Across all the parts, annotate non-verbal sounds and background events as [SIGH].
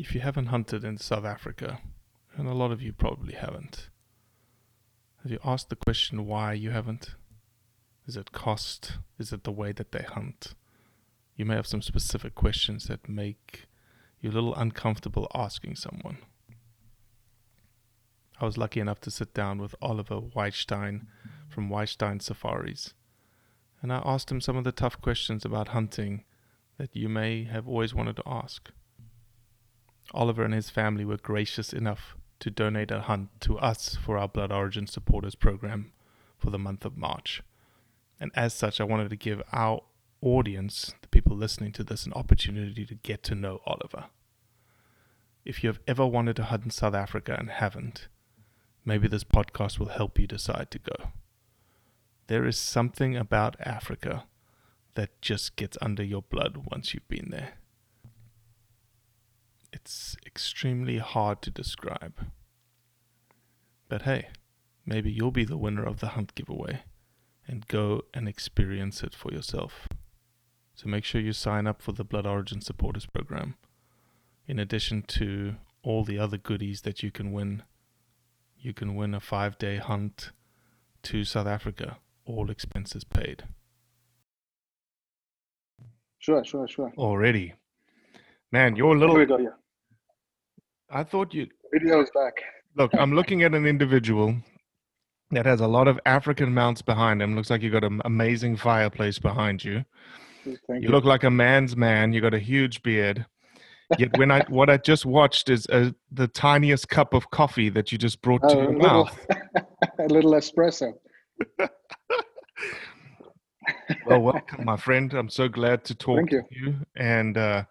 If you haven't hunted in South Africa, and a lot of you probably haven't, have you asked the question why you haven't? Is it cost? Is it the way that they hunt? You may have some specific questions that make you a little uncomfortable asking someone. I was lucky enough to sit down with Oliver Wettstein from Wettstein Safaris, and I asked him some of the tough questions about hunting that you may have always wanted to ask. Oliver and his family were gracious enough to donate a hunt to us for our Blood Origin Supporters program for the month of March. And as such, I wanted to give our audience, the people listening to this, an opportunity to get to know Oliver. If you have ever wanted to hunt in South Africa and haven't, maybe this podcast will help you decide to go. There is something about Africa that just gets under your blood once you've been there. It's extremely hard to describe. But hey, maybe you'll be the winner of the hunt giveaway and go and experience it for yourself. So make sure you sign up for the Blood Origin Supporters Program. In addition to all the other goodies that you can win, you can win a five day hunt to South Africa, all expenses paid. Sure, sure, sure. Already. Man, you're a Here we little. go. Yeah, I thought you. video is back. Look, I'm looking at an individual that has a lot of African mounts behind him. Looks like you've got an amazing fireplace behind you. Thank You look like a man's man. You've got a huge beard. Yet when I [LAUGHS] what I just watched is uh the tiniest cup of coffee that you just brought to your a little, mouth. [LAUGHS] a little espresso. Well, welcome, my friend. I'm so glad to talk Thank to you, and uh,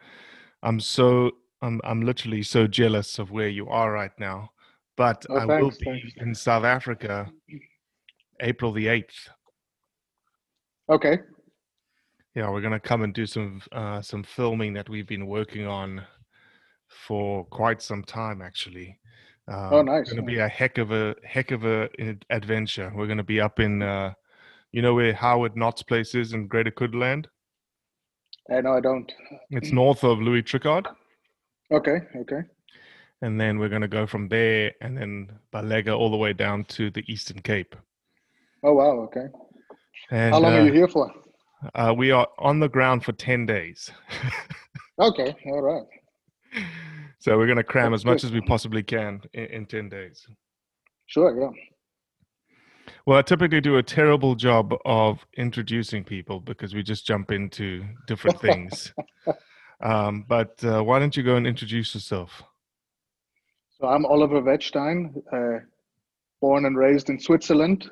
I'm so I'm I'm literally so jealous of where you are right now. But Oh, I will be thanks. in South Africa, April the eighth. Okay. Yeah, we're gonna come and do some uh, some filming that we've been working on for quite some time, actually. Uh, Oh, nice, It's gonna be a heck of a heck of a adventure. We're gonna be up in, uh, you know, where Howard Knott's place is in Greater Kuduland. I know I don't. It's north of Louis Trichardt, Okay, okay. and then we're gonna go from there, and then Balega all the way down to the Eastern Cape. Oh wow, okay. And How long uh, are you here for? Uh, we are on the ground for ten days. [LAUGHS] Okay, all right. So we're going to cram That's as much good. as we possibly can in, in 10 days. Sure, yeah. Well, I typically do a terrible job of introducing people because we just jump into different things. um, but uh, why don't you go and introduce yourself? So I'm Oliver Wettstein, uh, born and raised in Switzerland,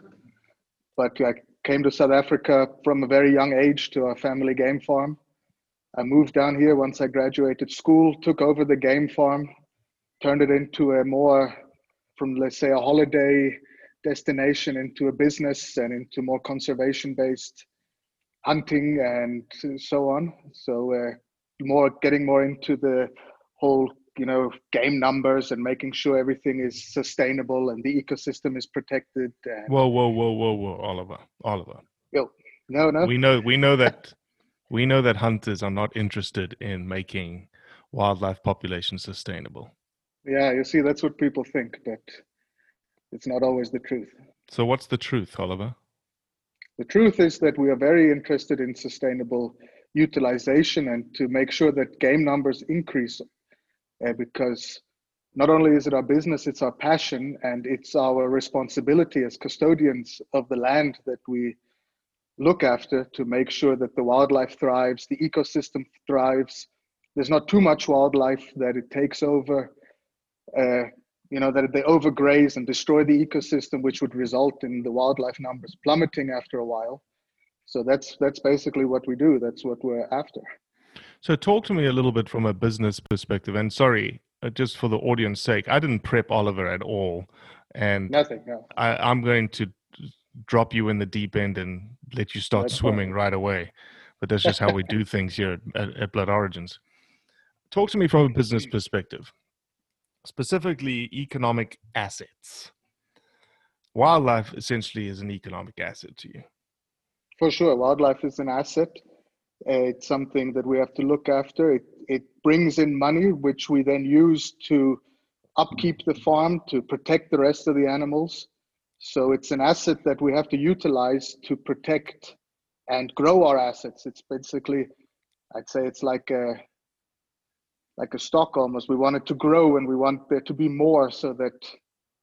but I came to South Africa from a very young age to our family game farm. I moved down here once I graduated school, took over the game farm, turned it into a more, from let's say, a holiday destination into a business and into more conservation based hunting and so on. So, uh, more getting more into the whole you know game numbers and making sure everything is sustainable and the ecosystem is protected and, Whoa, whoa, whoa, whoa, whoa, Oliver, Oliver. yo, no no We know, we know that, we know that hunters are not interested in making wildlife populations sustainable. yeah you see that's what people think but it's not always the truth So, what's the truth, Oliver? the truth is that we are very interested in sustainable utilization and to make sure that game numbers increase uh, because not only is it our business it's our passion and it's our responsibility as custodians of the land that we look after to make sure that the wildlife thrives the ecosystem thrives there's not too much wildlife that it takes over uh, you know that they overgraze and destroy the ecosystem which would result in the wildlife numbers plummeting after a while so that's that's basically what we do that's what we're after So, talk to me a little bit from a business perspective. And sorry, uh, just for the audience sake, I didn't prep Oliver at all. And nothing no I, I'm going to drop you in the deep end and let you start That's swimming fine. right away. But that's just how we do [LAUGHS] things here at, at Blood Origins. Talk to me from a business perspective, specifically economic assets. Wildlife essentially is an economic asset to you. For sure, wildlife is an asset. It's something that we have to look after. It, it brings in money, which we then use to upkeep the farm, to protect the rest of the animals. So it's an asset that we have to utilize to protect and grow our assets. It's basically, I'd say it's like a like a stock almost. We want it to grow and we want there to be more so that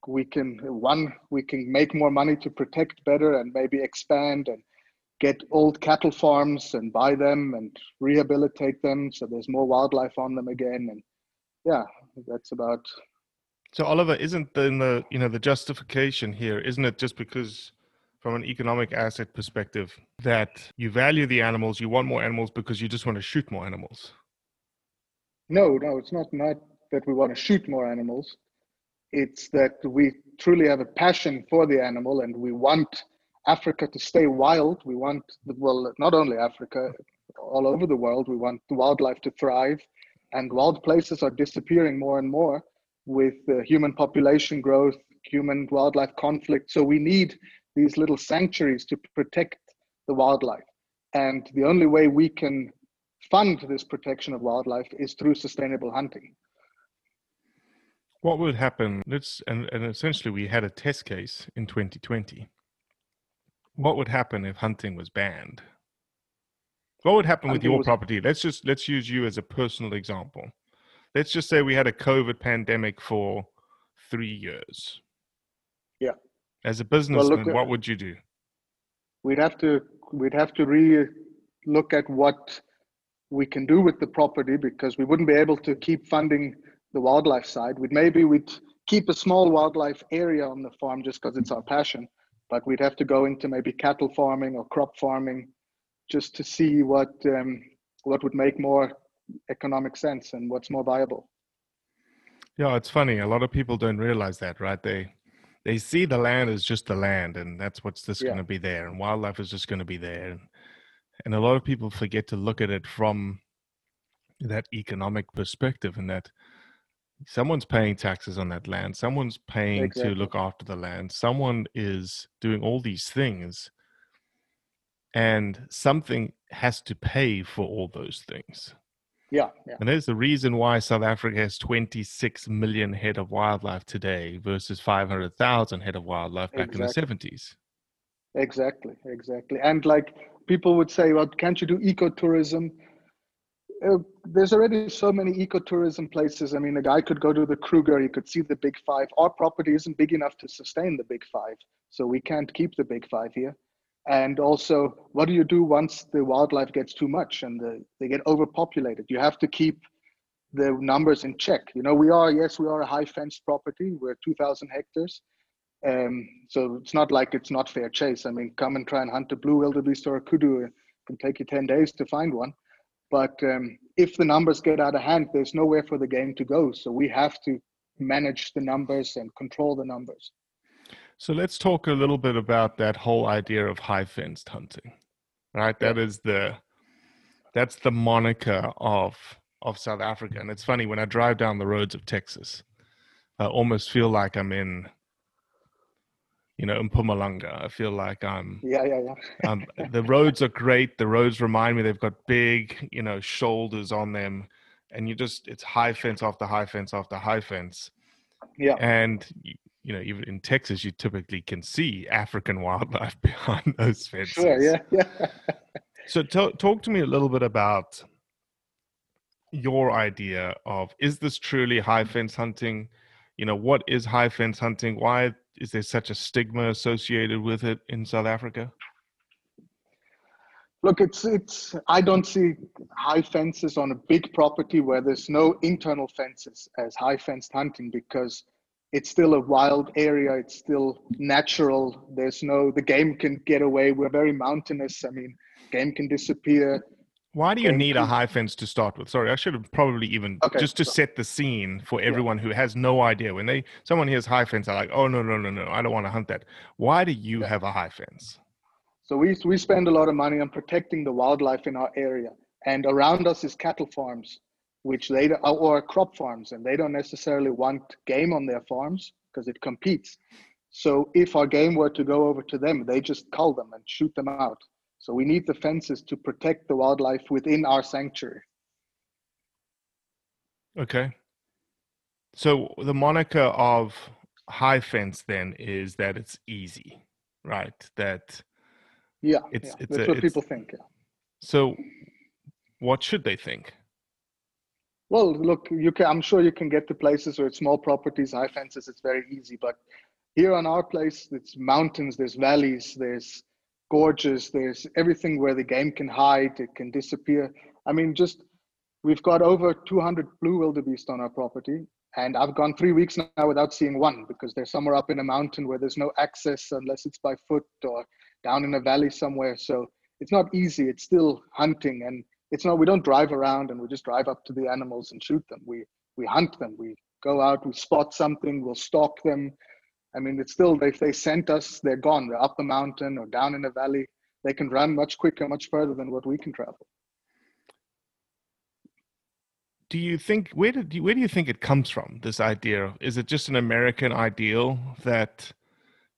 we can one we can make more money to protect better and maybe expand and get old cattle farms and buy them and rehabilitate them so there's more wildlife on them again and yeah that's about So Oliver, isn't then the you know the justification here, isn't it just because from an economic asset perspective that you value the animals, you want more animals because you just want to shoot more animals? No no it's not not that we want to shoot more animals. It's that we truly have a passion for the animal and we want africa to stay wild. We want well not only africa all over the world we want the wildlife to thrive. And wild places are disappearing more and more with uh, human population growth human wildlife conflict. So we need these little sanctuaries to protect the wildlife. And the only way we can fund this protection of wildlife is through sustainable hunting What would happen? Let's and, and essentially we had a test case in 2020. What would happen if hunting was banned? What would happen with your was- property? Let's just let's use you as a personal example. Let's just say we had a COVID pandemic for three years. Yeah. As a businessman, at- what would you do? we'd have to we'd have to re look at what we can do with the property because we wouldn't be able to keep funding the wildlife side we'd maybe we'd keep a small wildlife area on the farm just because it's our passion but we'd have to go into maybe cattle farming or crop farming just to see what um, what would make more economic sense and what's more viable Yeah, it's funny. A lot of people don't realize that, right? They they see the land as just the land, and that's what's just Yeah. going to be there, and wildlife is just going to be there. And, and a lot of people forget to look at it from that economic perspective, and that someone's paying taxes on that land, someone's paying Exactly. to look after the land, someone is doing all these things, and something has to pay for all those things. yeah yeah And there's the reason why South Africa has 26 million head of wildlife today versus 500,000 head of wildlife back Exactly. in the 70s. Exactly, exactly. And like people would say, well, can't you do ecotourism? uh, there's already so many ecotourism places. I mean, a guy could go to the Kruger, he could see the Big Five. Our property isn't big enough to sustain the Big Five, so we can't keep the Big Five here. And also, what do you do once the wildlife gets too much and the, they get overpopulated? You have to keep the numbers in check. You know, we are, yes, we are a high fenced property. We're 2,000 hectares. Um, so it's not like it's not fair chase. I mean, come and try and hunt a blue wildebeest or a kudu. It can take you 10 days to find one. But um, if the numbers get out of hand, there's nowhere for the game to go. So we have to manage the numbers and control the numbers. So let's talk a little bit about that whole idea of high fenced hunting, right? That is the that's the moniker of of South Africa, and it's funny when I drive down the roads of Texas, I almost feel like I'm in, you know, in Mpumalanga. I feel like I'm. Yeah, yeah, yeah. um, [LAUGHS] the roads are great. The roads remind me they've got big, you know, shoulders on them, and you just it's high fence after high fence after high fence. Yeah. And you know, even in Texas, you typically can see African wildlife [LAUGHS] behind those fences. Sure, yeah, yeah. so, t- talk to me a little bit about your idea of is this truly high fence hunting? You know, what is high fence hunting? Why is there such a stigma associated with it in South Africa? Look, it's it's. I don't see high fences on a big property where there's no internal fences as high fenced hunting because it's still a wild area it's still natural there's no the game can get away we're very mountainous i mean game can disappear why do you need a high fence to start with sorry i should have probably even okay, just to set the scene for everyone yeah. who has no idea when they someone hears high fence they're like oh no no no no i don't want to hunt that why do you yeah. have a high fence so we we spend a lot of money on protecting the wildlife in our area and around us is cattle farms which they or crop farms, and they don't necessarily want game on their farms because it competes. So if our game were to go over to them, they just cull them and shoot them out. So we need the fences to protect the wildlife within our sanctuary. Okay. So the moniker of high fence then is that it's easy, right? That yeah, it's, yeah. it's that's a, what people think. Yeah. So what should they think? Well, look, you can. I'm sure you can get to places where it's small properties, high fences. It's very easy. But here on our place, it's mountains. There's valleys. There's gorges. There's everything where the game can hide. It can disappear. I mean, just we've got over 200 blue wildebeest on our property, and I've gone three weeks now without seeing one because they're somewhere up in a mountain where there's no access unless it's by foot or down in a valley somewhere. So it's not easy. It's still hunting and it's not we don't drive around and we just drive up to the animals and shoot them we we hunt them we go out we spot something we'll stalk them i mean it's still if they sent us they're gone. They're up the mountain or down in a valley. They can run much quicker much further than what we can travel. Do you think where did you, where do you think it comes from this idea? Is it just an american ideal that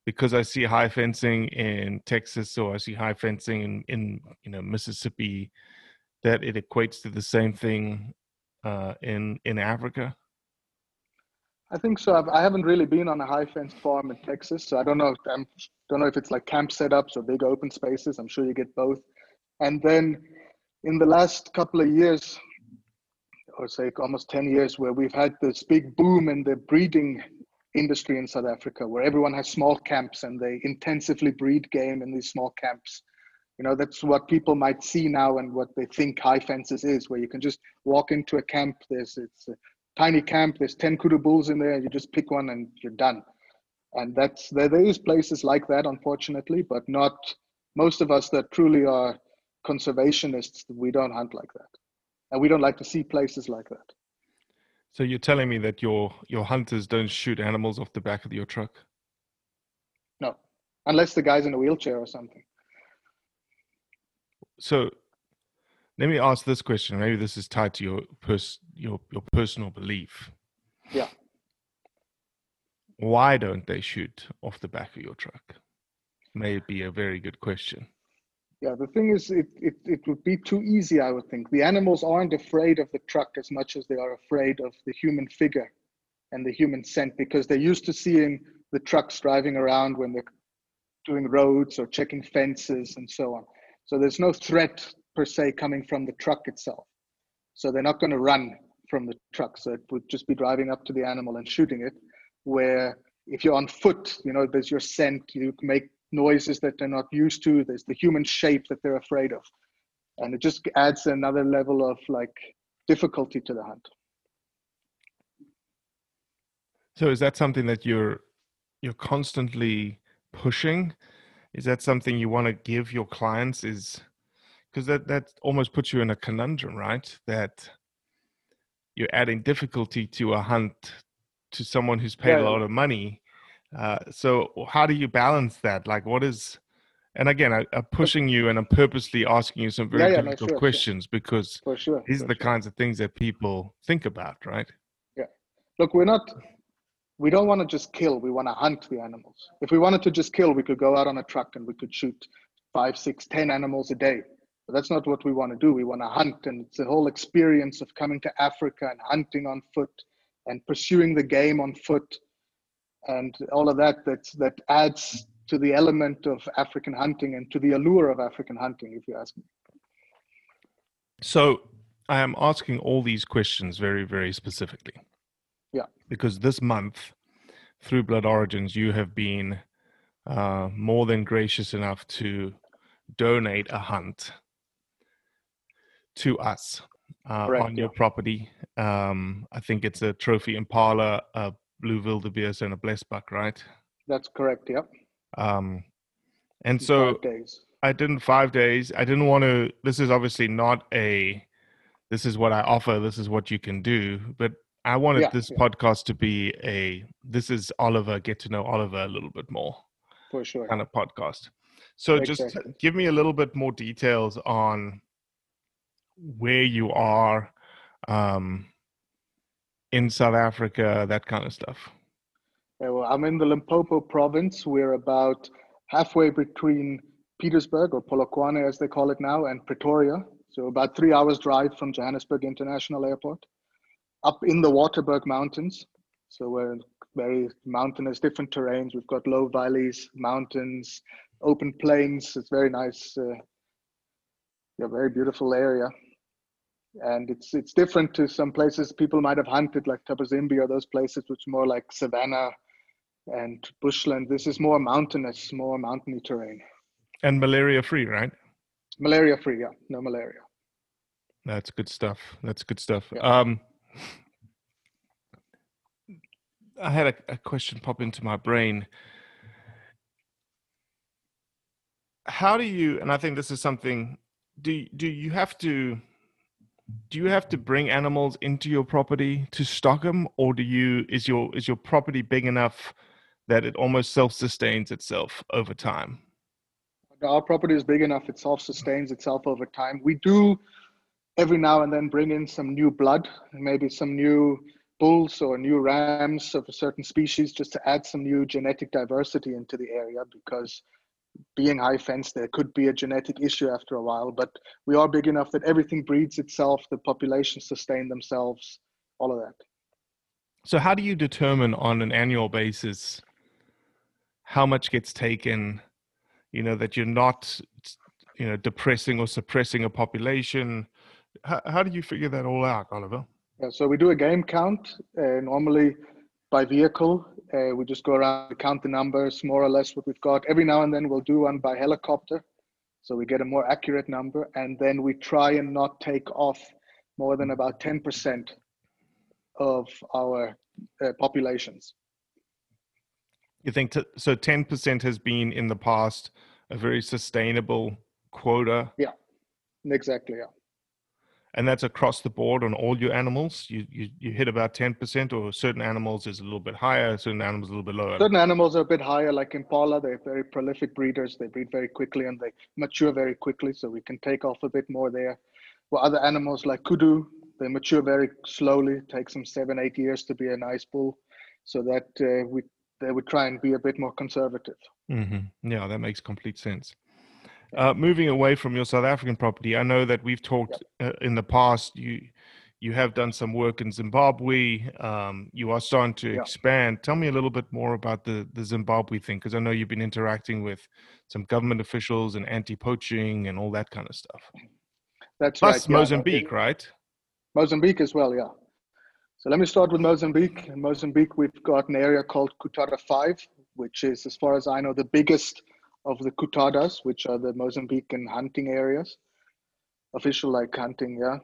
because i see high fencing in texas or i see high fencing in, in you know mississippi that it equates to the same thing uh, in in Africa? I think so. I've, I haven't really been on a high fenced farm in Texas, so I don't know. I don't know if it's like camp setups or big open spaces. I'm sure you get both. And then in the last couple of years, or say almost 10 years, where we've had this big boom in the breeding industry in South Africa, where everyone has small camps and they intensively breed game in these small camps you know that's what people might see now and what they think high fences is where you can just walk into a camp there's it's tiny camp there's 10 kudu bulls in there you just pick one and you're done. And that's there, there is places like that unfortunately but not most of us that truly are conservationists we don't hunt like that. And we don't like to see places like that. So you're telling me that your your hunters don't shoot animals off the back of your truck? No. Unless the guy's in a wheelchair or something. So let me ask this question. Maybe this is tied to your pers- your your personal belief. Yeah. Why don't they shoot off the back of your truck? May be a very good question. Yeah, the thing is, it, it, it would be too easy, I would think. The animals aren't afraid of the truck as much as they are afraid of the human figure and the human scent because they're used to seeing the trucks driving around when they're doing roads or checking fences and so on. So there's no threat per se coming from the truck itself. So they're not going to run from the truck. So it would just be driving up to the animal and shooting it. Where if you're on foot, you know, there's your scent, you make noises that they're not used to, there's the human shape that they're afraid of. And it just adds another level of like difficulty to the hunt. So is that something that you're you're constantly pushing? Is that something you want to give your clients? Is because that that almost puts you in a conundrum, right? That you're adding difficulty to a hunt to someone who's paid yeah. a lot of money. Uh, so how do you balance that? Like, what is? And again, I, am pushing you and I'm purposely asking you some very yeah, yeah, difficult no, sure, questions sure. because for sure, these are the kinds of things that people think about, right? Yeah. Look, we're not we don't want to just kill we want to hunt the animals if we wanted to just kill we could go out on a truck and we could shoot five six ten animals a day but that's not what we want to do. We want to hunt and it's the whole experience of coming to africa and hunting on foot and pursuing the game on foot and all of that that's, that adds to the element of african hunting and to the allure of african hunting if you ask me. So i am asking all these questions very very specifically. Yeah. Because this month, through Blood Origins, you have been uh, more than gracious enough to donate a hunt to us uh, Correct, on your property. Um, I think it's a trophy impala, a blue wildebeest, and a blesbuck, right? That's correct. Yep. Um, and so I didn't five days. I didn't want to. This is obviously not a. This is what I offer. This is what you can do. But I wanted yeah, this yeah. podcast to be a this is Oliver get to know Oliver a little bit more. For sure. Kind of podcast. So exactly. just give me a little bit more details on where you are um, in South Africa, that kind of stuff. Yeah, well, I'm in the Limpopo province. We're about halfway between Pietersburg, or Polokwane, as they call it now, and Pretoria. So about three hours drive from Johannesburg International Airport up in the Waterberg Mountains. So we're very mountainous, different terrains. We've got low valleys, mountains, open plains. It's very nice, uh, yeah, very beautiful area. And it's it's different to some places people might have hunted, like Thabazimbi or those places, which are more like savanna and bushland. This is more mountainous, more mountainy terrain. And malaria free, right? Malaria free, yeah. No malaria. That's good stuff. That's good stuff. Yeah. Um, I had a, a question pop into my brain. How do you? And I think this is something. Do do you have to? Do you have to bring animals into your property to stock them, or do you? Is your is your property big enough that it almost self sustains itself over time? Our property is big enough; it self sustains itself over time. We do every now and then bring in some new blood, maybe some new bulls or new rams of a certain species just to add some new genetic diversity into the area because being high fence there could be a genetic issue after a while but we are big enough that everything breeds itself the populations sustain themselves all of that so how do you determine on an annual basis how much gets taken you know that you're not you know depressing or suppressing a population how, how do you figure that all out, Oliver? Yeah, so we do a game count uh, normally by vehicle. Uh, we just go around count the numbers, more or less what we've got. Every now and then we'll do one by helicopter, so we get a more accurate number, and then we try and not take off more than about ten percent of our uh, populations. You think t- so? Ten percent has been in the past a very sustainable quota. Yeah, exactly. Yeah and that's across the board on all your animals. You you, you hit about ten percent, or certain animals is a little bit higher, certain animals a little bit lower. Certain animals are a bit higher, like impala. They're very prolific breeders. They breed very quickly and they mature very quickly, so we can take off a bit more there. Well, other animals like kudu, they mature very slowly. It takes them seven, eight years to be a nice bull, so that uh, we they would try and be a bit more conservative. Mm-hmm. Yeah, that makes complete sense. Uh, moving away from your South African property, I know that we've talked uh, in the past. You you have done some work in Zimbabwe. Um, you are starting to yeah. expand. Tell me a little bit more about the the Zimbabwe thing, because I know you've been interacting with some government officials and anti-poaching and all that kind of stuff. That's Plus right. Mozambique, yeah, right? Mozambique as well, yeah. So let me start with Mozambique. In Mozambique, we've got an area called Coutada 5, which is, as far as I know, the biggest of the Coutadas, which are the Mozambican hunting areas, official like hunting, yeah.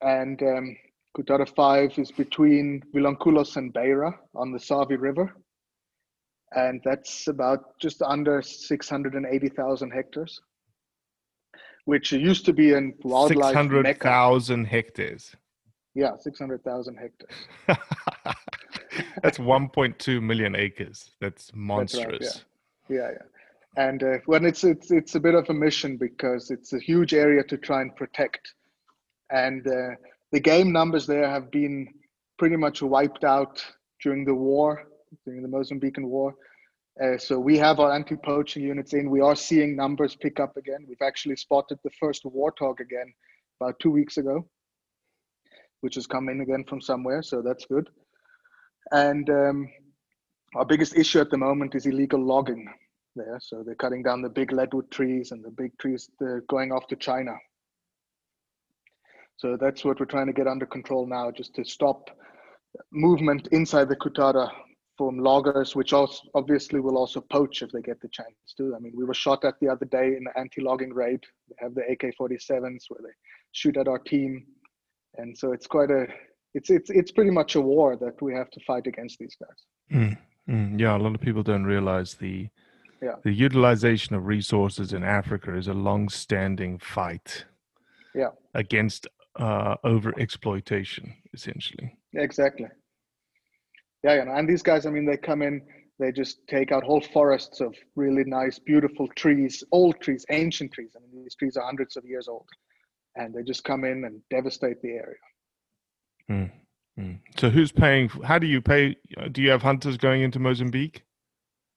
And um, Coutada 5 is between Vilanculos and Beira on the Save River. And that's about just under 680,000 hectares, which used to be in wildlife Six hundred mecca. thousand hectares. Yeah, 600,000 hectares. [LAUGHS] That's 1.2 million acres. That's That's right, monstrous. yeah, yeah, yeah. And uh, when it's it's it's a bit of a mission because it's a huge area to try and protect, and uh, the game numbers there have been pretty much wiped out during the war, during the Mozambican war. Uh, so we have our anti-poaching units in. We are seeing numbers pick up again. We've actually spotted the first warthog again about two weeks ago, which has come in again from somewhere. So that's good. And um, our biggest issue at the moment is illegal logging there. So they're cutting down the big leadwood trees and the big trees they're going off to China. So that's what we're trying to get under control now, just to stop movement inside the Coutada from loggers, which also obviously will also poach if they get the chance to. I mean, we were shot at the other day in the anti-logging raid. They have the AK-47s where they shoot at our team, and so it's quite a it's it's it's pretty much a war that we have to fight against these guys. Mm, mm, yeah, a lot of people don't realize the Yeah. the utilization of resources in Africa is a long-standing fight. Yeah. Against uh, over exploitation, essentially. Exactly. Yeah, yeah, and these guys, I mean, they come in, they just take out whole forests of really nice, beautiful trees, old trees, ancient trees. I mean, these trees are hundreds of years old, and they just come in and devastate the area. Mm, mm. So who's paying? How do you pay? uh, Do you have hunters going into Mozambique?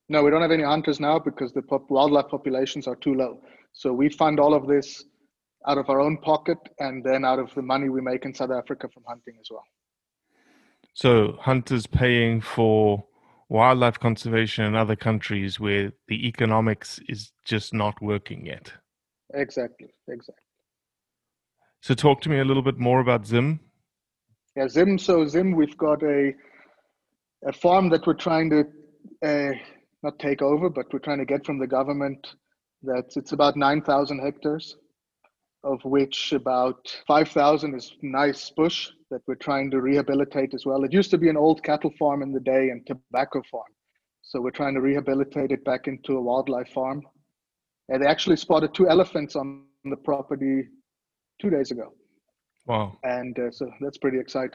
No, we don't have any hunters now because the pop- wildlife populations are too low. So we fund all of this out of our own pocket and then out of the money we make in South Africa from hunting as well. So hunters paying for wildlife conservation in other countries where the economics is just not working yet. Exactly, exactly. So talk to me a little bit more about Zim. Yeah, Zim. So Zim, we've got a a farm that we're trying to uh, not take over, but we're trying to get from the government. That's it's about nine thousand hectares, of which about five thousand is nice bush that we're trying to rehabilitate as well. It used to be an old cattle farm in the day and tobacco farm, so we're trying to rehabilitate it back into a wildlife farm. And they actually spotted two elephants on the property two days ago Wow. and uh, so that's pretty exciting.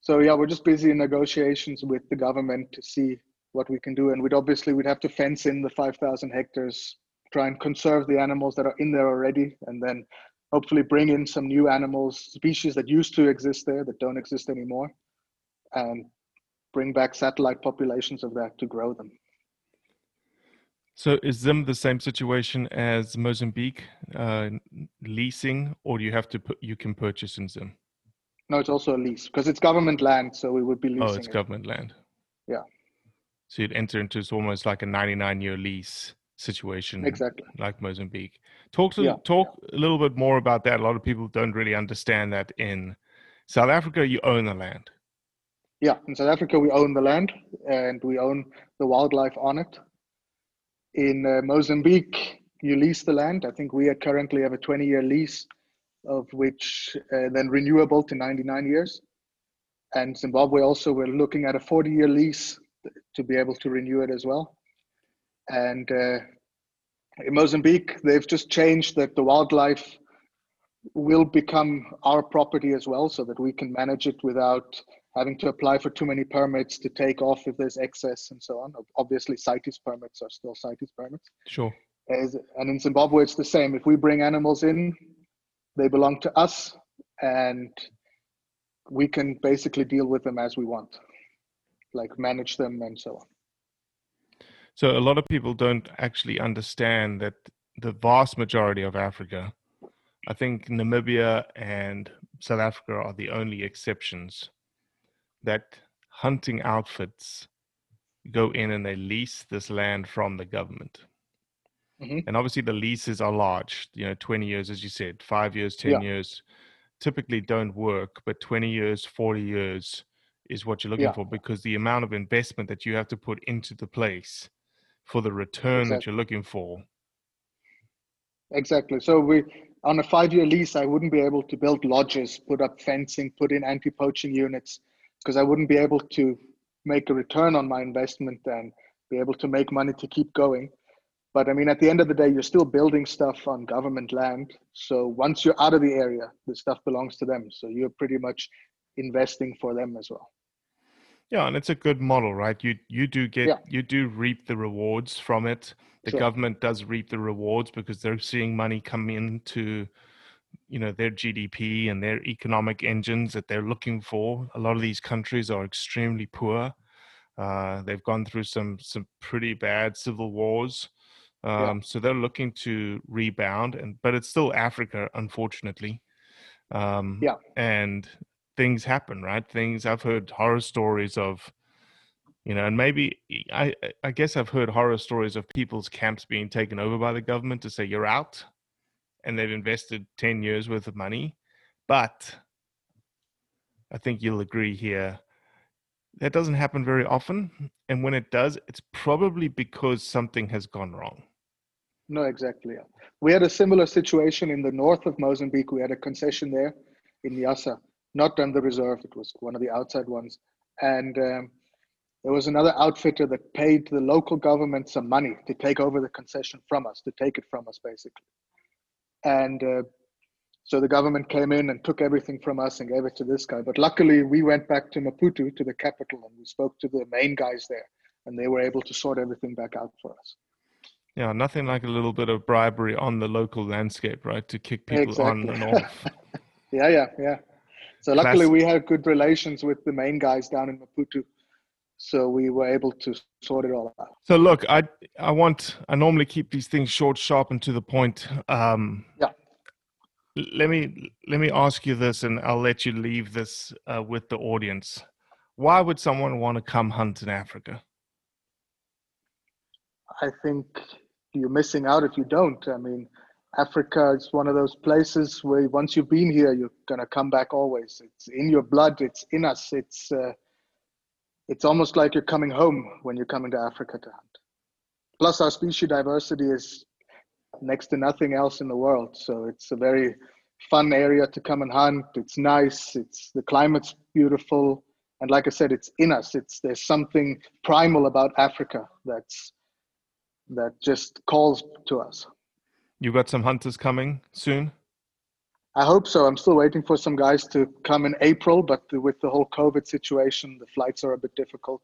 So yeah, we're just busy in negotiations with the government to see what we can do, and we'd obviously we'd have to fence in the 5,000 hectares, try and conserve the animals that are in there already, and then hopefully bring in some new animals, species that used to exist there that don't exist anymore, and bring back satellite populations of that to grow them. So is Zim the same situation as Mozambique, uh, leasing, or do you have to put you can purchase in Zim? No, it's also a lease because it's government land, so we would be leasing Oh, it's it. government land. Yeah. So you'd enter into it's almost like a 99 year lease situation, Exactly. like Mozambique. Talk to Yeah, talk a little bit more about that. A lot of people don't really understand that in South Africa you own the land. Yeah, in South Africa, we own the land and we own the wildlife on it. In uh, Mozambique, you lease the land. I think we are currently have a 20 year lease, of which uh, then renewable to 99 years. And Zimbabwe also, we're looking at a 40 year lease to be able to renew it as well. And uh, in Mozambique, they've just changed that the wildlife will become our property as well so that we can manage it without having to apply for too many permits to take off if there's excess and so on. Obviously, CITES permits are still CITES permits. Sure. As, and in Zimbabwe, it's the same. If we bring animals in, they belong to us, and we can basically deal with them as we want, like manage them and so on. So a lot of people don't actually understand that the vast majority of Africa, I think Namibia and South Africa are the only exceptions that hunting outfits go in and they lease this land from the government. Mhm. And obviously the leases are large, you know, 20 years, as you said, five years, 10 Yeah. years. typically don't work, but 20 years, 40 years is what you're looking Yeah. for because the amount of investment that you have to put into the place for the return that you're looking for. Exactly. So we on a five-year lease, I wouldn't be able to build lodges, put up fencing, put in anti-poaching units, because I wouldn't be able to make a return on my investment and be able to make money to keep going. But I mean, at the end of the day, you're still building stuff on government land. So once you're out of the area, the stuff belongs to them. So you're pretty much investing for them as well. Yeah, and it's a good model, right? You you do get Yeah. you do reap the rewards from it. The Sure. government does reap the rewards because they're seeing money come into you know their GDP and their economic engines that they're looking for. A lot of these countries are extremely poor. Uh, they've gone through some some pretty bad civil wars, um, Yeah. so they're looking to rebound. And but it's still Africa, unfortunately. Um, Yeah. and things happen, right? Things I've heard horror stories of, you know, and maybe I I- guess I've heard horror stories of people's camps being taken over by the government to say you're out, and they've invested ten years worth of money, but I think you'll agree here that doesn't happen very often, and when it does, it's probably because something has gone wrong. No, exactly. We had a similar situation in the north of Mozambique. We had a concession there in Niassa, not on the reserve. It was one of the outside ones. And um, there was another outfitter that paid the local government some money to take over the concession from us, to take it from us, basically. And uh, so the government came in and took everything from us and gave it to this guy. But luckily, we went back to Maputo, to the capital, and we spoke to the main guys there, and they were able to sort everything back out for us. Yeah, nothing like a little bit of bribery on the local landscape, right? To kick people on and off. [LAUGHS] Yeah, yeah, yeah. So luckily, Classic. we had good relations with the main guys down in Maputo, so we were able to sort it all out. So look, I I want I normally keep these things short, sharp, and to the point. Um, Yeah. Let me let me ask you this, and I'll let you leave this uh, with the audience. Why would someone want to come hunt in Africa? I think you're missing out if you don't. I mean, Africa is one of those places where once you've been here, you're gonna come back always. It's in your blood. It's in us. It's uh, it's almost like you're coming home when you're coming to Africa to hunt. Plus, our species diversity is next to nothing else in the world. So it's a very fun area to come and hunt. It's nice. It's the climate's beautiful, and like I said, it's in us. It's there's something primal about Africa that's that just calls to us. You got some hunters coming soon. I hope so. I'm still waiting for some guys to come in April, but with the whole COVID situation, the flights are a bit difficult.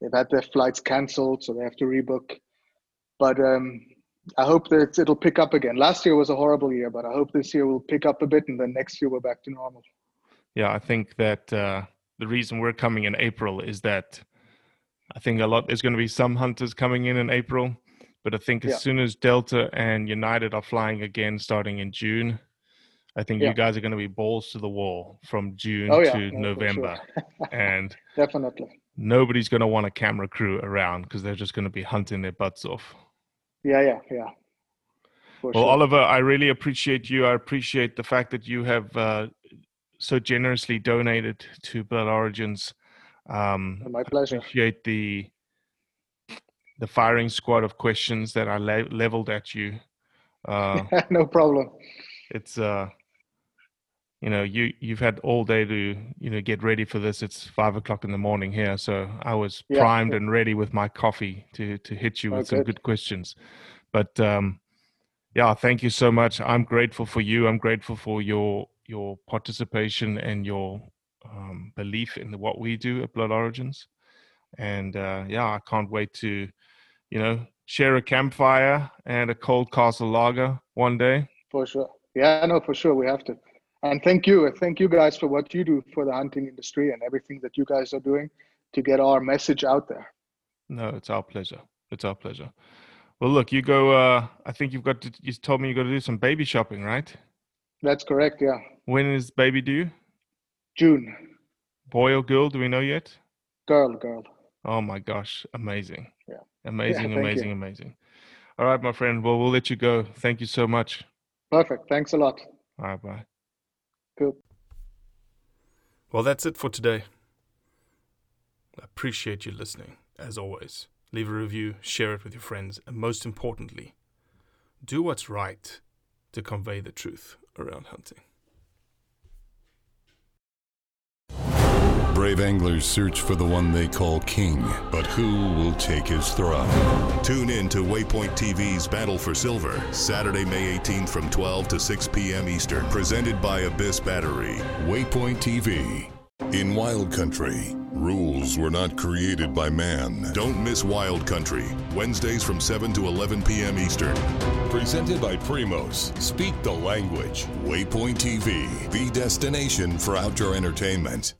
They've had their flights cancelled, so they have to rebook. But um, I hope that it'll pick up again. Last year was a horrible year, but I hope this year will pick up a bit, and then next year we're back to normal. Yeah, I think that uh, the reason we're coming in April is that I think a lot there's going to be some hunters coming in in April, but I think as Yeah. soon as Delta and United are flying again starting in June, I think Yeah. you guys are going to be balls to the wall from June Oh, yeah. to No, for sure. November, [LAUGHS] and Definitely. nobody's going to want a camera crew around because they're just going to be hunting their butts off. Yeah, yeah, yeah. For Well, sure. Oliver, I really appreciate you. I appreciate the fact that you have uh, so generously donated to Blood Origins. Um, My pleasure. appreciate the the firing squad of questions that I le- leveled at you. Uh, [LAUGHS] no problem. it's uh, you know, you you've had all day to you know get ready for this. It's five o'clock in the morning here, so I was Yeah. primed and ready with my coffee to to hit you Oh, with some good. good questions. But um, yeah, thank you so much. I'm grateful for you. I'm grateful for your your participation and your um, belief in what we do at Blood Origins. And uh, yeah, I can't wait to, you know, share a campfire and a cold castle lager one day. For sure. Yeah, no, for sure. We have to. And thank you. Thank you guys for what you do for the hunting industry and everything that you guys are doing to get our message out there. No, it's our pleasure. It's our pleasure. Well, look, you go. Uh, I think you've got to. You told me you got to do some baby shopping, right? That's correct. Yeah. When is baby due? June. Boy or girl? Do we know yet? Girl, girl. Oh my gosh, amazing. Yeah. Amazing, thank you. amazing, amazing. All right, my friend. Well, we'll let you go. Thank you so much. Perfect. Thanks a lot. All right, bye. Cool. Well, that's it for today. I appreciate you listening, as always. Leave a review, share it with your friends, and most importantly, do what's right to convey the truth around hunting. Brave anglers search for the one they call king, but who will take his throne? Tune in to Waypoint TV's Battle for Silver, Saturday, May 18th from 12 to 6 p.m. Eastern, presented by Abyss Battery. Waypoint TV. In Wild Country, rules were not created by man. Don't miss Wild Country, Wednesdays from 7 to 11 p.m. Eastern. Presented by Primos. Speak the language. Waypoint TV, the destination for outdoor entertainment.